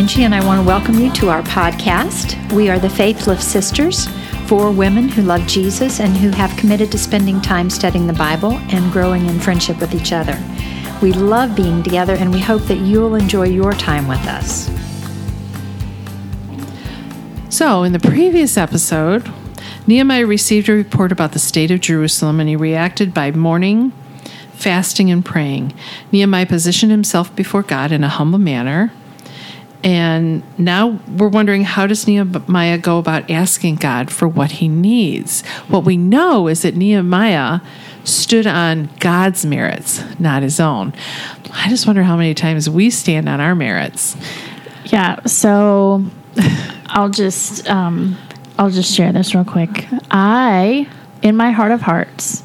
Angie, and I want to welcome you to our podcast. We are the Faith Lift Sisters, four women who love Jesus and who have committed to spending time studying the Bible and growing in friendship with each other. We love being together, and we hope that you'll enjoy your time with us. So, in the previous episode, Nehemiah received a report about the state of Jerusalem and he reacted by mourning, fasting, and praying. Nehemiah positioned himself before God in a humble manner. And now we're wondering how does Nehemiah go about asking God for what he needs? What we know is that Nehemiah stood on God's merits, not his own. I just wonder how many times we stand on our merits. Yeah, so I'll just um, I'll just share this real quick. I, in my heart of hearts,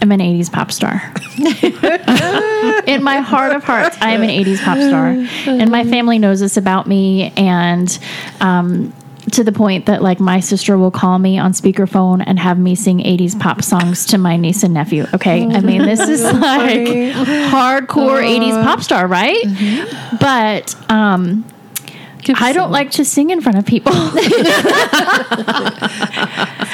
am an '80s pop star. in my heart of hearts, I am an '80s pop star, and my family knows this about me. And um, to the point that like my sister will call me on speakerphone and have me sing 80s pop songs to my niece and nephew. Okay? I mean this is like hardcore 80s pop star right? But um I don't like to sing in front of people.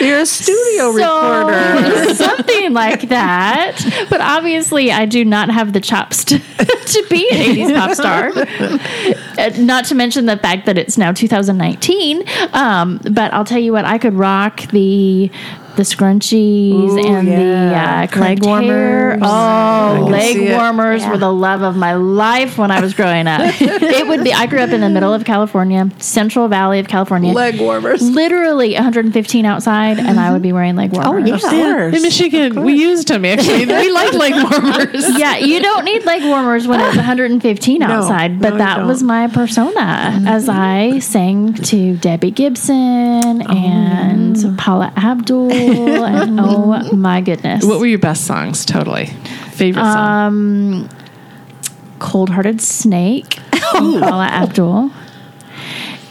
You're a studio So, reporter. something like that. But obviously, I do not have the chops to, to be an 80s pop star. Uh, not to mention the fact that it's now 2019. Um, but I'll tell you what, I could rock the the scrunchies Ooh, and yeah. the uh, Leg warmers. I Oh, leg see it. warmers were the love of my life when I was growing up. it would be. I grew up in the middle of California, Central Valley of California Leg warmers. literally 115 outside, and I would be wearing leg warmers. Oh yeah. Of course. In Michigan, we used them actually. we like leg warmers. Yeah, you don't need leg warmers when it's 115 outside, but no, that was don't. my persona as I sang to Debbie Gibson and Paula Abdul, and oh my goodness, What were your best songs? Totally. Favorite song? um, Cold Hearted Snake, Paula Abdul.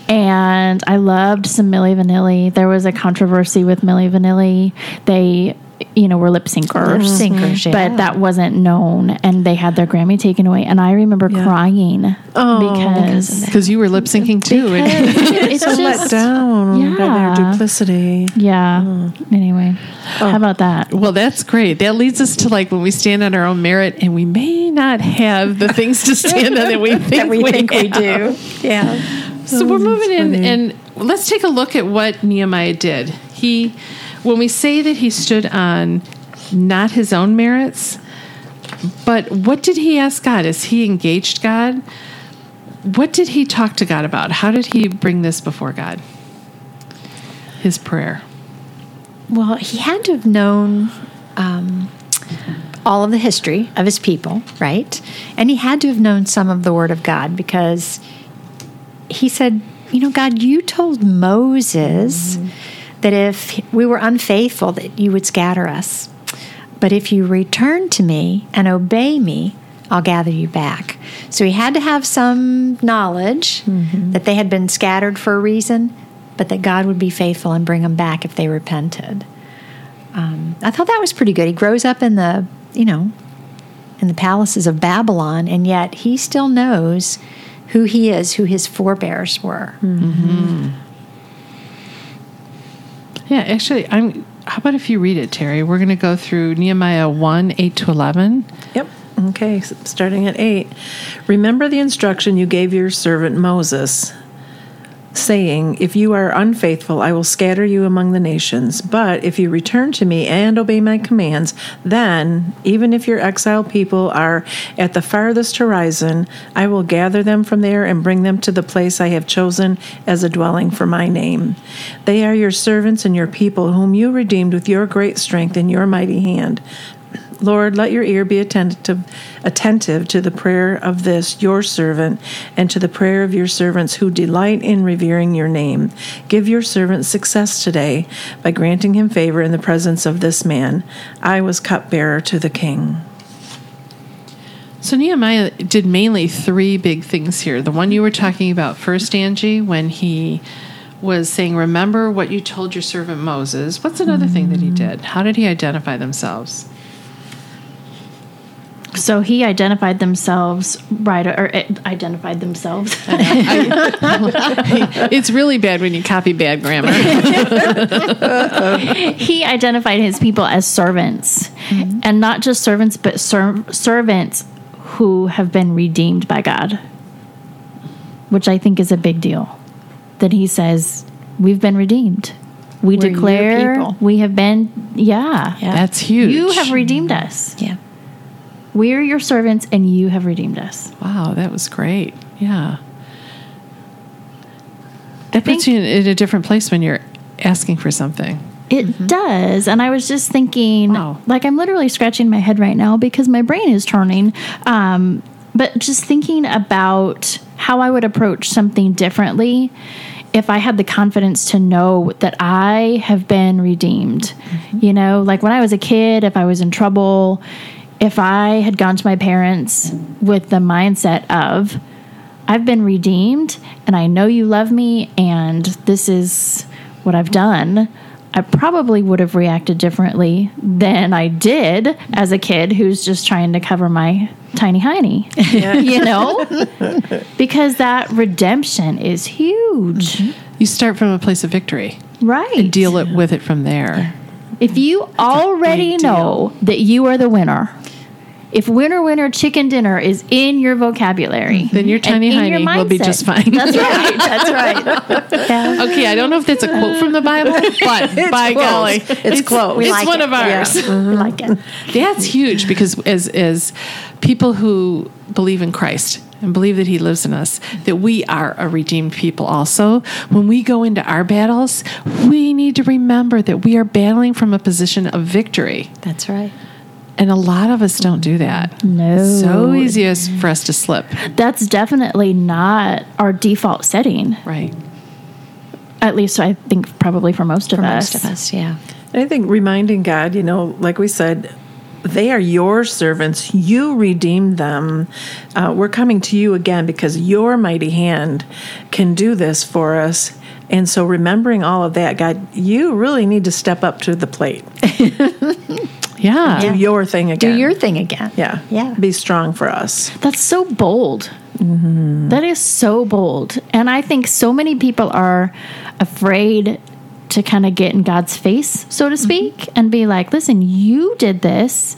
And I loved some Milli Vanilli. There was a controversy with Milli Vanilli. They, you know, were lip syncers. Mm-hmm. syncers, yeah. But that wasn't known. And they had their Grammy taken away. And I remember crying Oh, because Because you were lip syncing too. and- it's so let just, down by yeah. their duplicity. yeah. Mm. Anyway, oh. how about that? well, that's great. That leads us to like when we stand on our own merit and we may not have the things to stand on that we think, we think we do. Yeah. So we're moving in, and let's take a look at what Nehemiah did. He, when we say that he stood on not his own merits, but what did he ask God? Is he engaged God? What did he talk to God about? How did he bring this before God? His prayer. Well, he had to have known um, all of the history of his people, right? And he had to have known some of the Word of God because he said, You know, God, you told Moses that if we were unfaithful, that you would scatter us. But if you return to me and obey me, I'll gather you back. So he had to have some knowledge mm-hmm. that they had been scattered for a reason, but that God would be faithful and bring them back if they repented. Um, I thought that was pretty good. He grows up in the, you know, in the palaces of Babylon, and yet he still knows who he is, who his forebears were. Mm-hmm. Mm-hmm. Yeah, actually, I'm. How about if you read it, Terry? We're going to go through Nehemiah one eight to eleven. Yep. Okay, starting at 8. Remember the instruction you gave your servant Moses, saying, If you are unfaithful, I will scatter you among the nations. But if you return to me and obey my commands, then, even if your exiled people are at the farthest horizon, I will gather them from there and bring them to the place I have chosen as a dwelling for my name. They are your servants and your people, whom you redeemed with your great strength and your mighty hand. Lord, let your ear be attentive, attentive to the prayer of this your servant and to the prayer of your servants who delight in revering your name. Give your servant success today by granting him favor in the presence of this man. I was cupbearer to the king. So Nehemiah did mainly three big things here. The one you were talking about first, Angie, when he was saying, "Remember what you told your servant Moses." What's another thing that he mm-hmm. did? How did he identify themselves? So he identified themselves right, or identified themselves. it's really bad when you copy bad grammar. he identified his people as servants, mm-hmm. and not just servants, but ser- servants who have been redeemed by God, which I think is a big deal. That he says we've been redeemed. We We're declare we have been. Yeah, Yeah. That's huge. you have redeemed us. Yeah. We're your servants, and you have redeemed us. Wow, that was great. Yeah. That think- puts you in, in a different place when you're asking for something. It does. And I was just thinking, Wow. like, I'm literally scratching my head right now because my brain is turning. Um, but just thinking about how I would approach something differently if I had the confidence to know that I have been redeemed. You know, like when I was a kid, if I was in trouble, if I had gone to my parents with the mindset of, I've been redeemed and I know you love me and this is what I've done. I probably would have reacted differently than I did as a kid who's just trying to cover my tiny hiney. you know? because that redemption is huge. You start from a place of victory Right. and deal it with it from there. If you already know that you are the winner, if winner winner chicken dinner is in your vocabulary, Then your tiny hiney will be just fine. That's right. That's right. Yeah. Okay, I don't know if that's a quote from the Bible, but by close. golly, It's close. It's like one it. of ours. We mm-hmm. like it. That's huge because as as people who believe in Christ and believe that He lives in us, that we are a redeemed people. Also, when we go into our battles, we need to remember that we are battling from a position of victory, That's right. and a lot of us don't do that. No. It's so easy as for us to slip. That's definitely not our default setting. Right. At least I think probably for most of For us. most of us, yeah. I think reminding God, you know, like we said, they are your servants. You redeemed them. Uh, we're coming to you again because your mighty hand can do this for us. And so, remembering all of that, God, you really need to step up to the plate. Yeah. Do your thing again. Do your thing again. yeah. Yeah. Be strong for us. That's so bold. That is so bold. And I think so many people are afraid to kind of get in God's face, so to mm-hmm. speak, and be like, listen, you did this.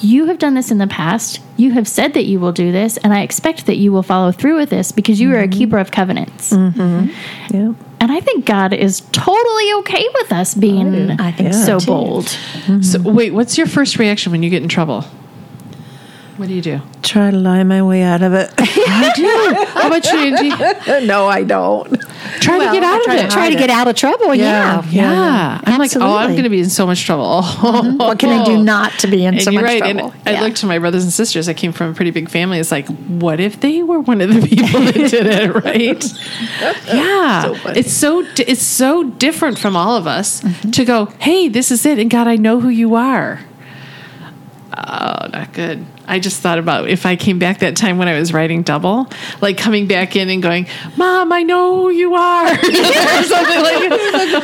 You have done this in the past. You have said that you will do this, and I expect that you will follow through with this because you are a mm-hmm. keeper of covenants. Mm-hmm. Yeah. And I think God is totally okay with us being I think so so, too. bold. So wait, what's your first reaction when you get in trouble? What do you do? Try to lie my way out of it. I do. How about you, Angie? no, I don't. Try to get out of it. Try to get out of trouble. Yeah. Yeah. I'm like, oh, I'm going to be in so much trouble. What can I do not to be in And so you're much right. trouble? And I looked to my brothers and sisters. I came from a pretty big family. It's like, what if they were one of the people that did it, right? yeah. So it's so it's so different from all of us Mm-hmm. to go, hey, this is it, and God, I know who you are. Oh, not good. I just thought about if I came back that time when I was writing double, like coming back in and going, "Mom, I know who you are," or something like.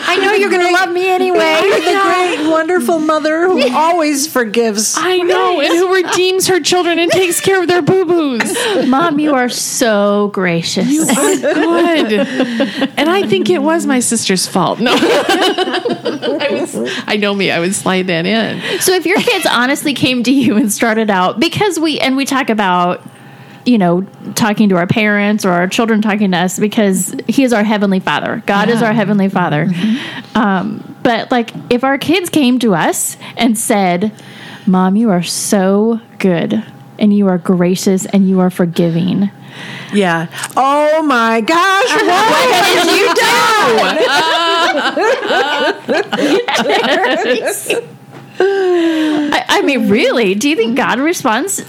I know you're going to love me anyway. You're the great, wonderful mother who always forgives. I know, and who redeems her children and takes care of their boo boos. Mom, you are so gracious. You are good. And I think it was my sister's fault. No, I was. I know me. I would slide that in. So if your kids honestly came to you and started out because we and we talk about you know talking to our parents or our children talking to us because he is our heavenly father god is our heavenly father um, but like if our kids came to us and said mom you are so good and you are gracious and you are forgiving Yeah. Oh my gosh. What did you do? I, I mean really do you think god responds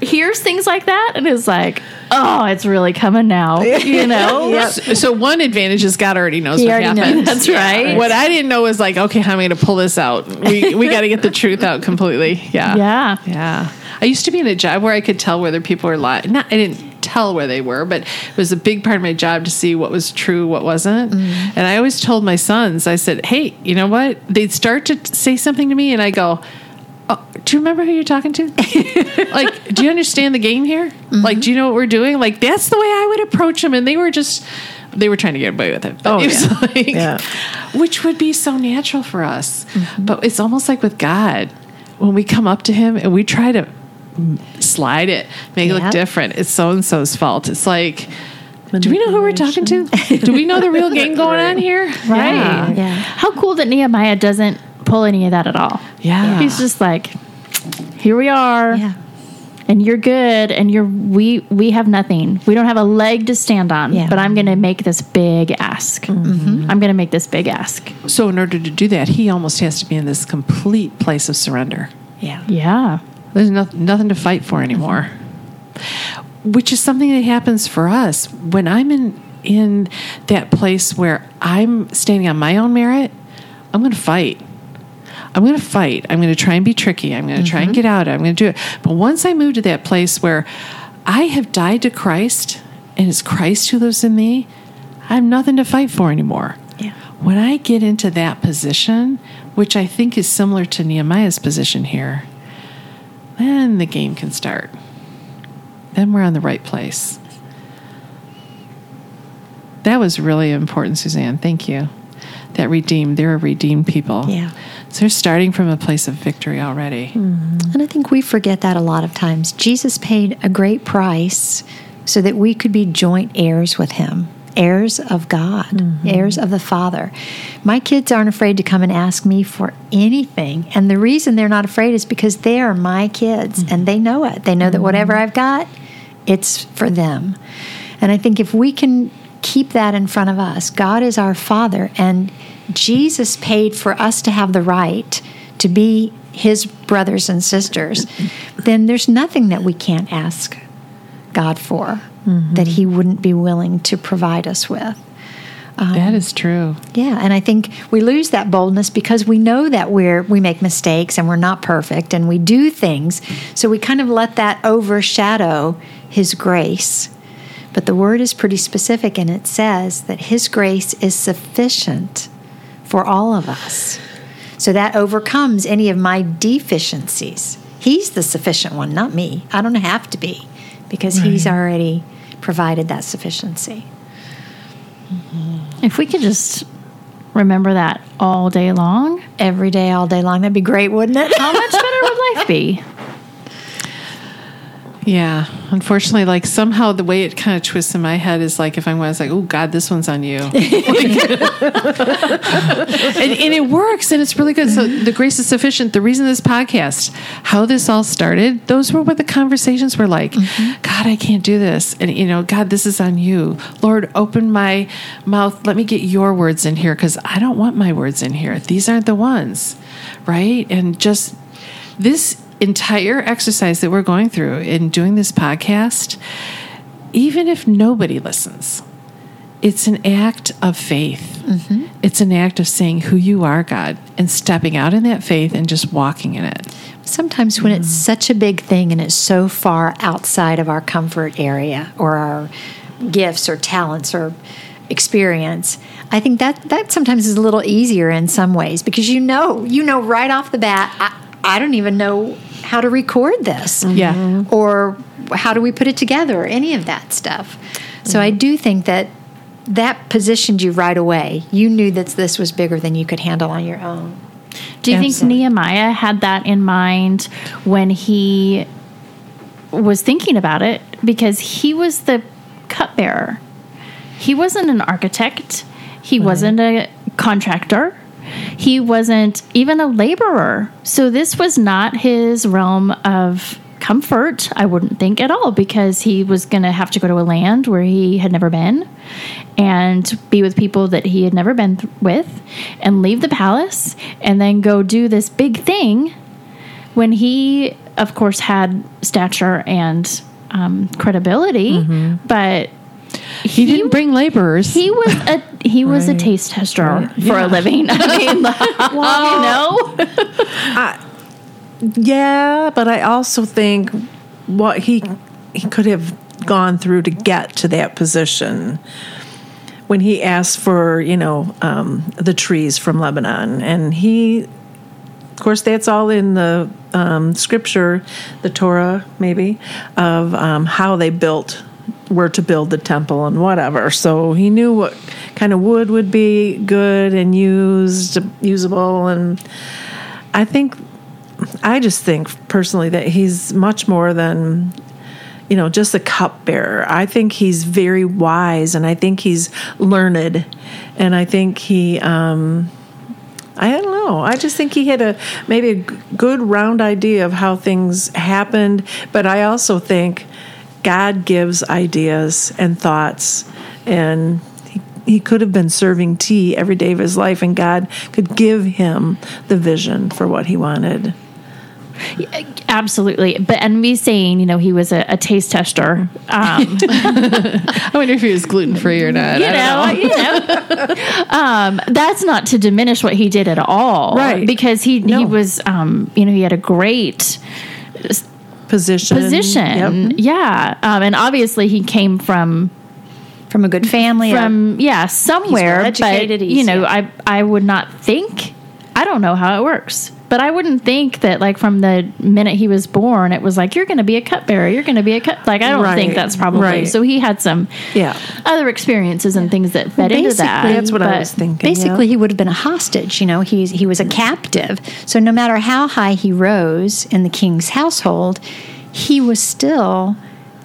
hears things like that and is like oh it's really coming now you know Yep. So one advantage is God already knows He what already happened. knows. That's right. What I didn't know was like, okay, how am I going to pull this out? We we got to get the truth out completely. Yeah. Yeah. Yeah. I used to be in a job where I could tell whether people were lying. Not, I didn't tell where they were, but it was a big part of my job to see what was true, what wasn't. Mm. And I always told my sons, I said, hey, you know what? They'd start to t- say something to me, and I go, oh, do you remember who you're talking to? like, do you understand the game here? Mm-hmm. Like, do you know what we're doing? Like, that's the way I would approach them. And they were just, they were trying to get away with it. But Oh, it yeah. like, Yeah. which would be so natural for us. Mm-hmm. But it's almost like with God, when we come up to Him and we try to slide it, make it look different, it's so and so's fault. It's like, do we know who we're talking to? do we know the real game going on here? Right. Yeah. Yeah. How cool that Nehemiah doesn't pull any of that at all. Yeah. He's just like, here we are. Yeah. And you're good, and you're we we have nothing. We don't have a leg to stand on. Yeah. But I'm going to make this big ask. Mm-hmm. Mm-hmm. I'm going to make this big ask. So, in order to do that, he almost has to be in this complete place of surrender. Yeah. Yeah. There's no, nothing to fight for mm-hmm. anymore. Which is something that happens for us when I'm in in that place where I'm standing on my own merit. I'm going to fight. I'm going to fight. I'm going to try and be tricky. I'm going to try and mm-hmm. get out. I'm going to do it. But once I move to that place where I have died to Christ and it's Christ who lives in me, I have nothing to fight for anymore. Yeah. When I get into that position, which I think is similar to Nehemiah's position here, then the game can start. Then we're on the right place. That was really important, Suzanne. Thank you. That redeemed, they're a redeemed people. Yeah. So they're starting from a place of victory already. And I think we forget that a lot of times. Jesus paid a great price so that we could be joint heirs with him, heirs of God, mm-hmm. heirs of the Father. My kids aren't afraid to come and ask me for anything. And the reason they're not afraid is because they are my kids mm-hmm. and they know it. They know that mm-hmm. whatever I've got, it's for them. And I think if we can keep that in front of us, God is our Father, and Jesus paid for us to have the right to be His brothers and sisters, then there's nothing that we can't ask God for mm-hmm. that He wouldn't be willing to provide us with. Um, that is true. Yeah, and I think we lose that boldness because we know that we're we make mistakes and we're not perfect and we do things. So we kind of let that overshadow his grace. But the word is pretty specific and it says that his grace is sufficient for all of us. So that overcomes any of my deficiencies. He's the sufficient one, not me. I don't have to be because he's already provided that sufficiency. If we could just remember that all day long, Every day, all day long. That'd be great, wouldn't it? how much better would life be? Yeah. Unfortunately, like somehow the way it kind of twists in my head is like if I'm was like, oh God, this one's on you. and, and it works and it's really good. So the grace is sufficient. The reason this podcast, how this all started, those were what the conversations were like. Mm-hmm. God, I can't do this. And you know, God, this is on you. Lord, open my mouth. Let me get your words in here because I don't want my words in here. These aren't the ones. Right. And just this entire exercise that we're going through in doing this podcast, even if nobody listens, it's an act of faith. Mm-hmm. It's an act of saying who you are, God, and stepping out in that faith and just walking in it. Sometimes when it's mm. such a big thing and it's so far outside of our comfort area or our gifts or talents or experience, I think that that sometimes is a little easier in some ways because you know, you know right off the bat, I, I don't even know how to record this. Mm-hmm. Yeah. Or how do we put it together or any of that stuff. So I do think that that positioned you right away. You knew that this was bigger than you could handle on your own. Do you think Nehemiah had that in mind when he was thinking about it? Because he was the cupbearer. He wasn't an architect. He wasn't a contractor. He wasn't even a laborer. So this was not his realm of comfort, I wouldn't think at all, because he was going to have to go to a land where he had never been and be with people that he had never been th- with and leave the palace and then go do this big thing when he, of course, had stature and um, credibility, but He, didn't bring laborers. he was a he was a taste tester for a living. I mean, well, you know, Yeah, but I also think what he he could have gone through to get to that position when he asked for you know um, the trees from Lebanon, and he of course, that's all in the um, scripture, the Torah, maybe, of um, how they built, were to build the temple and whatever. So he knew what kind of wood would be good and used, usable. And I think, I just think personally that he's much more than you know, just a cupbearer. I think he's very wise and I think he's learned. And I think he, um, I don't know. I just think he had a maybe a good round idea of how things happened. But I also think God gives ideas and thoughts. And he, he could have been serving tea every day of his life, and God could give him the vision for what he wanted. Absolutely. But and me saying, you know, he was a, a taste tester. Um, I wonder if he was gluten free or not. you I don't know, you know. um, that's not to diminish what he did at all, Right. Because he he was, um, you know, he had a great Position. position, Yep. yeah, um, and obviously he came from From a good family. from yeah somewhere, but well-educated, he's- you know, yeah. I I would not think. I don't know how it works. But I wouldn't think that, like, from the minute he was born, it was like, you're going to be a cupbearer. You're going to be a cup. Like, I don't Right, think that's probably. right. So he had some Yeah. other experiences and things that fed into that. Basically, That's what I was thinking. Basically, yeah. he would have been a hostage. You know, he's he was a captive. So no matter how high he rose in the king's household, he was still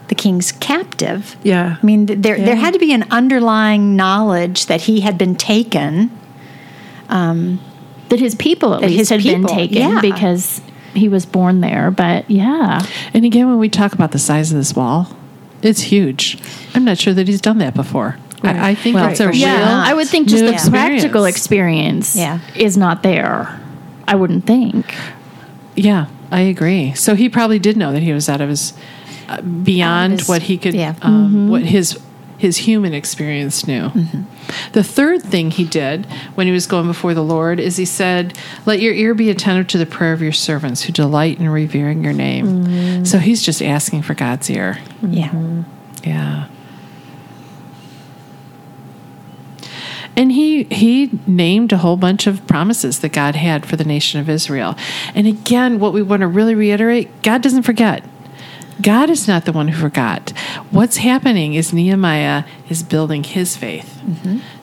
the king's captive. Yeah. I mean, th- there there had to be an underlying knowledge that he had been taken. Um, that his people at That least his had been taken yeah. because he was born there. But yeah, And again, when we talk about the size of this wall, it's huge. I'm not sure that he's done that before. I, I think Well, it's a real. sure yeah. I would think just the experience. practical experience Yeah. is not there. I wouldn't think. Yeah, I agree. So he probably did know that he was out of his uh, beyond his- what he could, yeah. um, what his his human experience knew. Mm-hmm. The third thing he did when he was going before the Lord is he said, "Let your ear be attentive to the prayer of your servants who delight in revering your name." Mm-hmm. So he's just asking for God's ear. Yeah. Mm-hmm. Yeah. And he he named a whole bunch of promises that God had for the nation of Israel. And again, what we want to really reiterate, God doesn't forget. God is not the one who forgot. What's happening is Nehemiah is building his faith.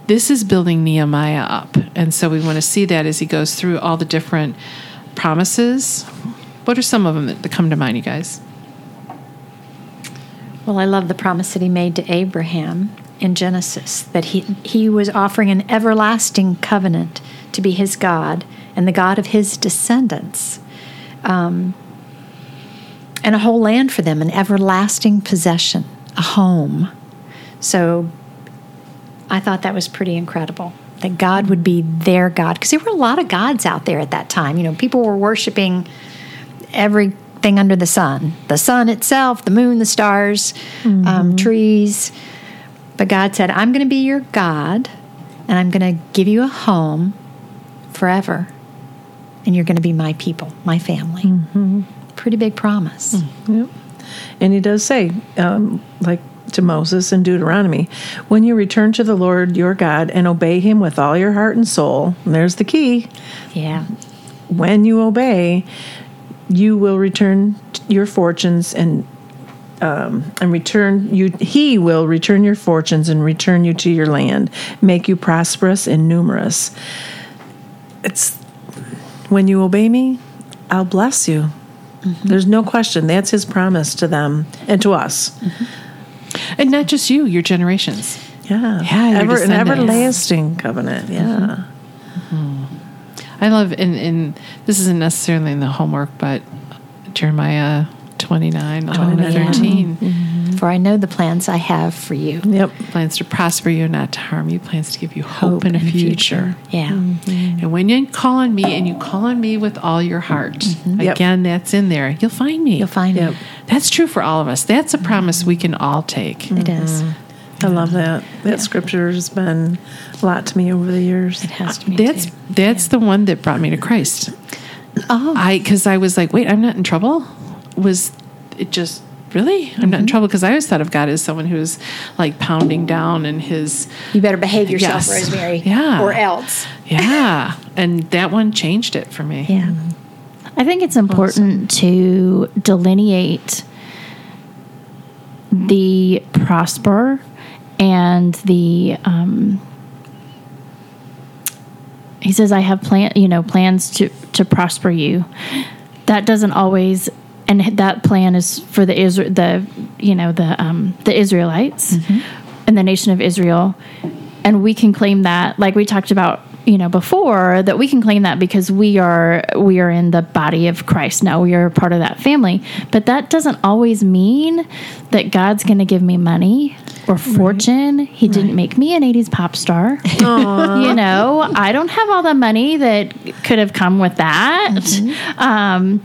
This is building Nehemiah up. And so we want to see that as he goes through all the different promises. What are some of them that, that come to mind, you guys? Well, I love the promise that he made to Abraham in Genesis that he he was offering an everlasting covenant to be his God and the God of his descendants, um, and a whole land for them, an everlasting possession, a home. So, I thought that was pretty incredible that God would be their God because there were a lot of gods out there at that time. You know, people were worshiping everything under the sun the sun itself, the moon, the stars, um, trees. But God said, I'm going to be your God, and I'm going to give you a home forever, and you're going to be my people, my family. Pretty big promise. Yep. And he does say, um, like to Moses in Deuteronomy, when you return to the Lord your God and obey him with all your heart and soul, and there's the key, Yeah. when you obey, you will return your fortunes and um, and return you. He will return your fortunes and return you to your land, make you prosperous and numerous. It's when you obey me, I'll bless you. Mm-hmm. There's no question. That's his promise to them and to us. Mm-hmm. And not just you, your generations. Yeah, Yeah, Ever, an everlasting covenant. Mm-hmm. Yeah, I love, and, and this isn't necessarily in the homework, but Jeremiah 29, 11 yeah. and 13. For I know the plans I have for you. yep. Plans to prosper you, and not to harm you. Plans to give you hope, and a future. Yeah. Mm-hmm. And when you call on me, and you call on me with all your heart, mm-hmm. Yep. again, that's in there. You'll find me. You'll find Yep. me. That's true for all of us. That's a promise we can all take. It is. Mm-hmm. I love that. That scripture has been a lot to me over the years. It has to be. That's too. that's the one that brought me to Christ. Oh. I because I was like, wait, I'm not in trouble. Was it just really? I'm not in trouble because I always thought of God as someone who's like pounding down and his You better behave yourself, Yes. Rosemary. Yeah. Or else. yeah, and that one changed it for me. Yeah. I think it's important to delineate the prosper and the um, he says I have plan you know plans to to prosper you. That doesn't always and that plan is for the Isra- the you know the um, the Israelites and the nation of Israel. And we can claim that like we talked about you know before that we can claim that because we are we are in the body of Christ now. We are part of that family. But that doesn't always mean that God's going to give me money or fortune. He didn't make me an 80s pop star. You know I don't have all the money that could have come with that. Um,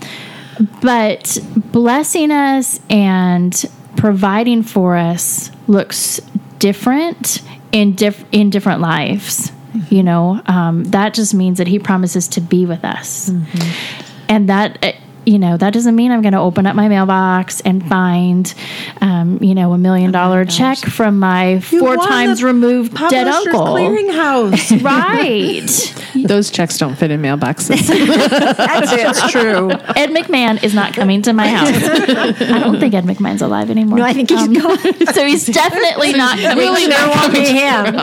but blessing us and providing for us looks different in diff- in different lives. Mm-hmm. You know, um, that just means that He promises to be with us, mm-hmm. and that. Eh, You know that doesn't mean I'm going to open up my mailbox and find, um, you know, a million dollar check from my four times removed dead Publishers uncle. Clearinghouse. Right. Those checks don't fit in mailboxes. That's it. That's true. Ed McMahon is not coming to my house. I don't think Ed McMahon's alive anymore. No, I think he's Um, gone. So he's definitely not coming. really to not my Won't be him.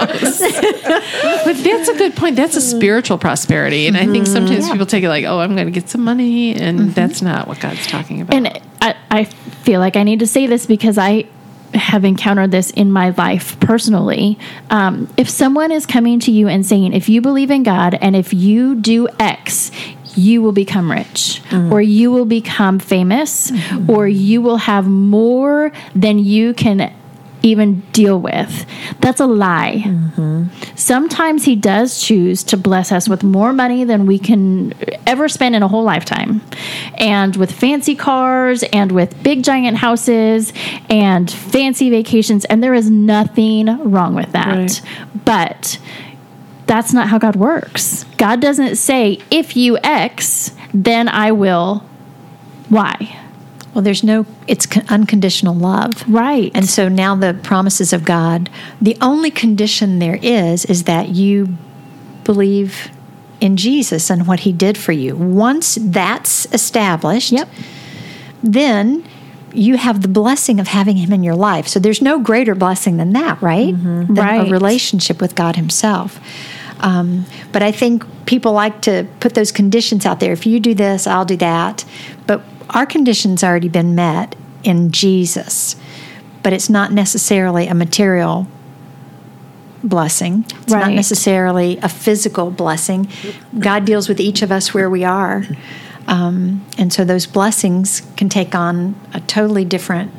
but that's a good point. That's a spiritual prosperity, and I think sometimes people take it like, "Oh, I'm going to get some money," and that's not what God's talking about. And I, I feel like I need to say this because I have encountered this in my life personally. Um, if someone is coming to you and saying, if you believe in God and if you do X, you will become rich, or you will become famous, or you will have more than you can even deal with. That's a lie. Mm-hmm. Sometimes he does choose to bless us with more money than we can ever spend in a whole lifetime. And with fancy cars and with big giant houses and fancy vacations. And there is nothing wrong with that. Right. But that's not how God works. God doesn't say, if you X, then I will Y. Well, there's no, it's unconditional love. Right. And so now the promises of God, the only condition there is, is that you believe in Jesus and what he did for you. Once that's established, Yep. then you have the blessing of having him in your life. So there's no greater blessing than that, right? Than Right. a relationship with God himself. Um, but I think people like to put those conditions out there. If you do this, I'll do that. But our conditions already been met in Jesus. But it's not necessarily a material blessing. It's not necessarily a physical blessing. God deals with each of us where we are. Um, and so those blessings can take on a totally different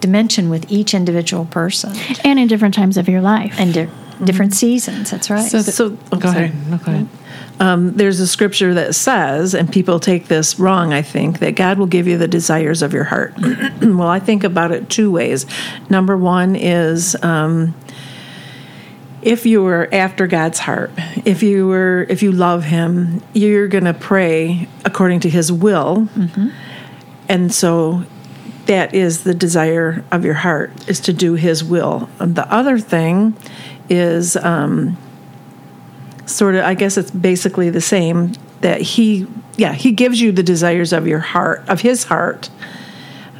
dimension with each individual person and in different times of your life. and di- different seasons. That's right. so, the, So- oh, go ahead. No, go ahead. Um, there's a scripture that says, and people take this wrong, I think, that God will give you the desires of your heart. well, I think about it two ways. Number one is um, if you were after God's heart, if you were, if you love Him, you're going to pray according to His will, and so that is the desire of your heart is to do His will. And the other thing is. Um, sort of i guess it's basically the same that he yeah he gives you the desires of your heart of his heart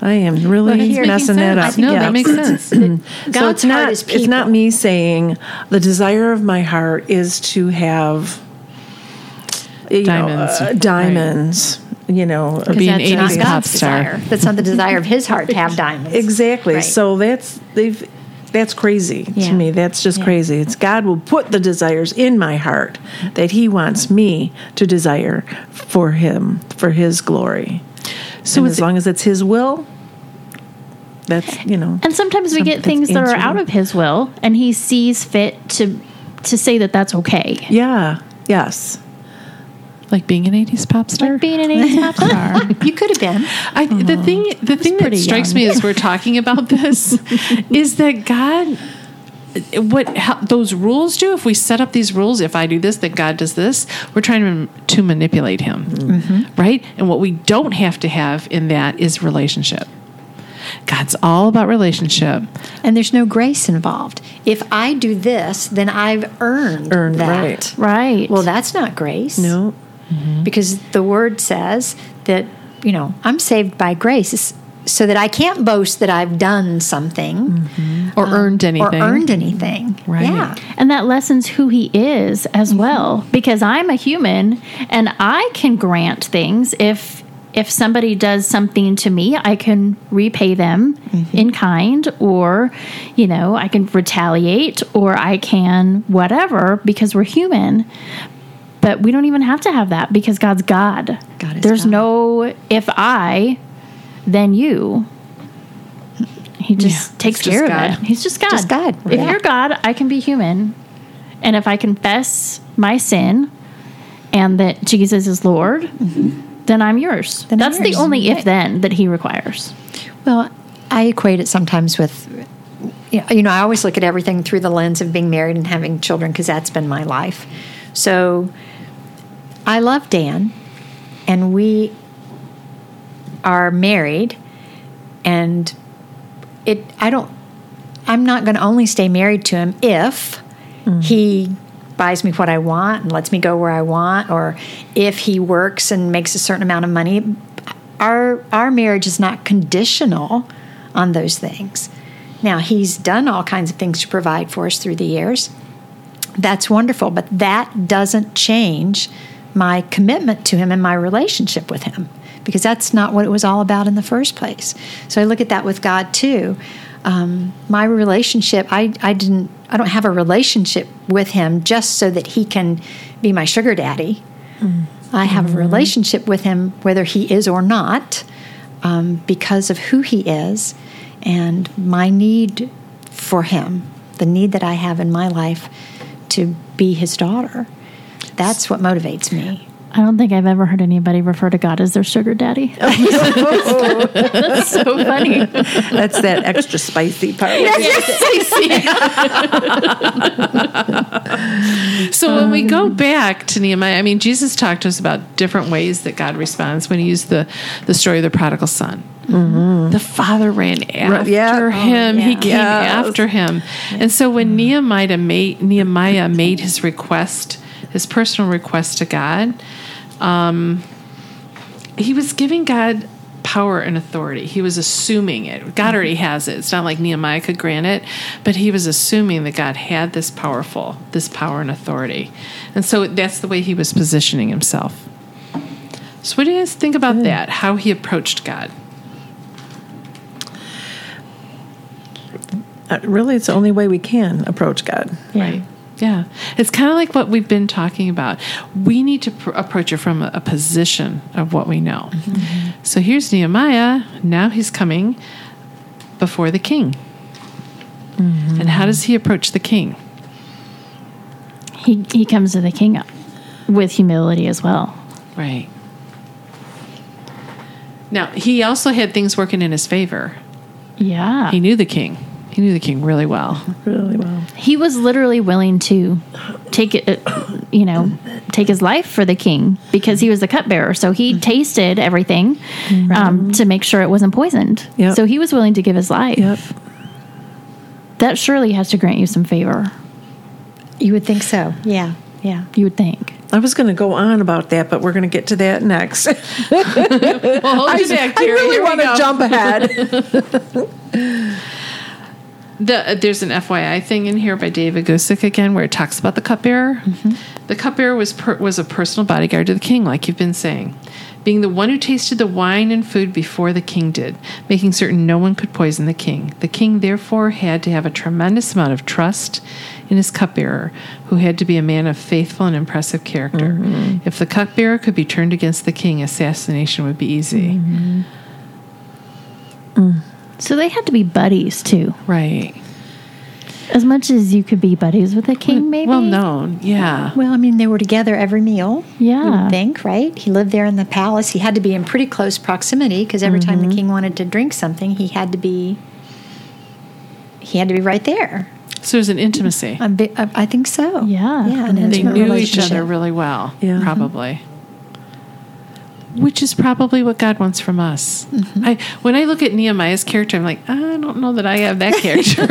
i am really Well, here- messing that up No, yeah. that makes sense. so it's not heart is it's not me saying the desire of my heart is to have you Diamonds. know, uh, diamonds you know Or being that's 80s not pop star. desire. That's not the desire of his heart to have diamonds. Exactly. Right. So that's they've that's crazy Yeah. to me. That's just Yeah. crazy. It's God will put the desires in my heart that He wants me to desire for Him for His glory. So as long as it's His will, that's you know. And sometimes we get things that are out of his will, and he sees fit to to say that that's okay. Yeah. Yes. Like being an 80s pop star. Like being an 80s pop star. You could have been. I, the mm-hmm. thing, the thing that pretty strikes young. me as we're talking about this is that God, what how, those rules do. If we set up these rules, if I do this, then God does this. We're trying to, to manipulate Him, mm-hmm. right? And what we don't have to have in that is relationship. God's all about relationship. And there's no grace involved. If I do this, then I've earned, Earned, that. right. Right. Well, that's not grace. No. Mm-hmm. Because the word says that, you know, I'm saved by grace so that I can't boast that I've done something mm-hmm. Or um, earned anything. or earned anything. Right. Yeah. And that lessens who he is as mm-hmm. well, because I'm a human and I can grant things if if somebody does something to me, I can repay them in kind or you know, I can retaliate or I can whatever because we're human. But we don't even have to have that because God's God. God is There's God. no if I then you. He just Yeah, takes just care God. of it. He's just God. Just God, If you're God, I can be human. And if I confess my sin and that Jesus is Lord, mm-hmm. then I'm yours. Then I'm That's the yours. only if then that he requires. Well, I equate it sometimes with, you know, I always look at everything through the lens of being married and having children because that's been my life. So I love Dan, and we are married, and it, I don't, I'm not going to only stay married to him if mm-hmm. he buys me what I want and lets me go where I want, or if he works and makes a certain amount of money. Our our marriage is not conditional on those things. Now he's done all kinds of things to provide for us through the years. That's wonderful, but that doesn't change my commitment to him and my relationship with him because that's not what it was all about in the first place. So I look at that with God too. Um, my relationship, I, I didn't, I don't have a relationship with him just so that he can be my sugar daddy. I have a relationship with him whether he is or not um, because of who he is and my need for him, the need that I have in my life to be his daughter. That's what motivates me. I don't think I've ever heard anybody refer to God as their sugar daddy. That's so funny. That's that extra spicy part. So when we go back to Nehemiah, I mean, Jesus talked to us about different ways that God responds when he used the, the story of the prodigal son. Mm-hmm. The father ran after yeah. him. He yeah. came Yes. after him. And so when mm-hmm. Nehemiah made, Nehemiah made his request, his personal request to God, um, he was giving God power and authority. He was assuming it. God already has it. It's not like Nehemiah could grant it, but he was assuming that God had this powerful, this power and authority. And so that's the way he was positioning himself. So what do you guys think about that? How he approached God? Uh, really, it's the only way we can approach God. Right. Yeah. It's kind of like what we've been talking about. We need to pr- approach it from a, a position of what we know. Mm-hmm. So here's Nehemiah. Now he's coming before the king. Mm-hmm. And how does he approach the king? He, he comes to the king with humility as well. Right. Now, he also had things working in his favor. Yeah. He knew the king. He knew the king really well. Really well. he was literally willing to take it, uh, you know, take his life for the king because he was the cupbearer. So he tasted everything um, to make sure it wasn't poisoned. Yep. So he was willing to give his life. Yep. That surely has to grant you some favor. You would think so. Yeah. Yeah. You would think. I was going to go on about that, but we're going to get to that next. Well, hold you back, I really want to jump ahead. The, uh, there's an FYI thing in here by David Guzik again where it talks about the cupbearer. Mm-hmm. The cupbearer was per, was a personal bodyguard to the king, like you've been saying, being the one who tasted the wine and food before the king did, making certain no one could poison the king. The king therefore had to have a tremendous amount of trust in his cupbearer, who had to be a man of faithful and impressive character. Mm-hmm. If the cupbearer could be turned against the king, assassination would be easy. Mm-hmm. Mm. So they had to be buddies too. Right. As much as you could be buddies with a king, maybe. Well known. Yeah. Well, I mean, they were together every meal. Yeah. would think, right? He lived there in the palace. He had to be in pretty close proximity because every time the mm-hmm. king wanted to drink something, he had to be. He had to be right there. So there's an intimacy. A bit, I I think so. Yeah. Yeah. An They They knew each other really well, Yeah. probably. Which is probably what God wants from us. Mm-hmm. I when I look at Nehemiah's character, I'm like, I don't know that I have that character.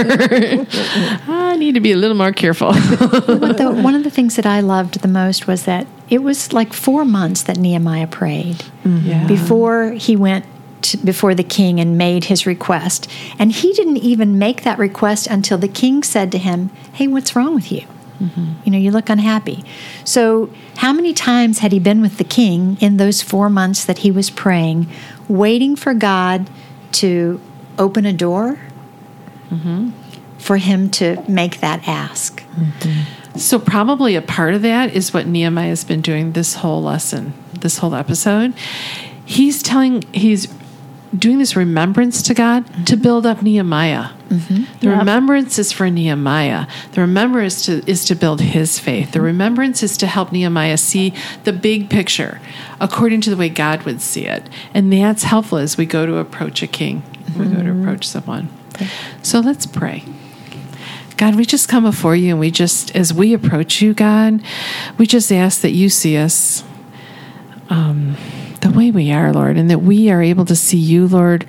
I need to be a little more careful. The, one of the things that I loved the most was that it was like four months that Nehemiah prayed mm-hmm. yeah. before he went to, before the king and made his request. And he didn't even make that request until the king said to him, Hey, what's wrong with you? Mm-hmm. You know, you look unhappy. So, how many times had he been with the king in those four months that he was praying, waiting for God to open a door mm-hmm. for him to make that ask? Mm-hmm. So probably a part of that is what Nehemiah has been doing this whole lesson, this whole episode. He's telling he's doing this remembrance to God to mm-hmm. build up Nehemiah. Mm-hmm. The Yep. remembrance is for Nehemiah. The remembrance is to, is to build his faith. The mm-hmm. remembrance is to help Nehemiah see the big picture according to the way God would see it. And that's helpful as we go to approach a king, we go to approach someone. So let's pray. God, we just come before you and we just, as we approach you, God, we just ask that you see us um, the way we are, Lord, and that we are able to see you, Lord,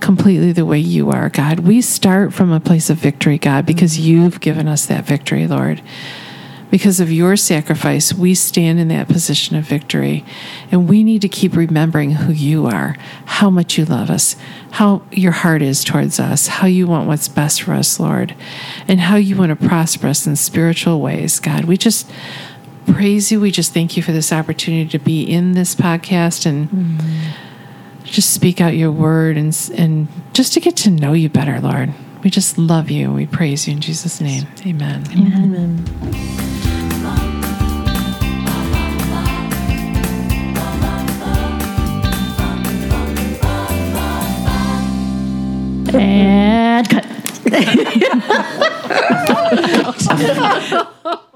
completely the way you are, God. We start from a place of victory, God, because mm-hmm. you've given us that victory, Lord. Because of your sacrifice, we stand in that position of victory. And we need to keep remembering who you are, how much you love us, how your heart is towards us, how you want what's best for us, Lord, and how you want to prosper us in spiritual ways, God. We just praise you. We just thank you for this opportunity to be in this podcast and just speak out your word and, and just to get to know you better, Lord. We just love you. We praise you in Jesus' name. Amen. Amen. And cut.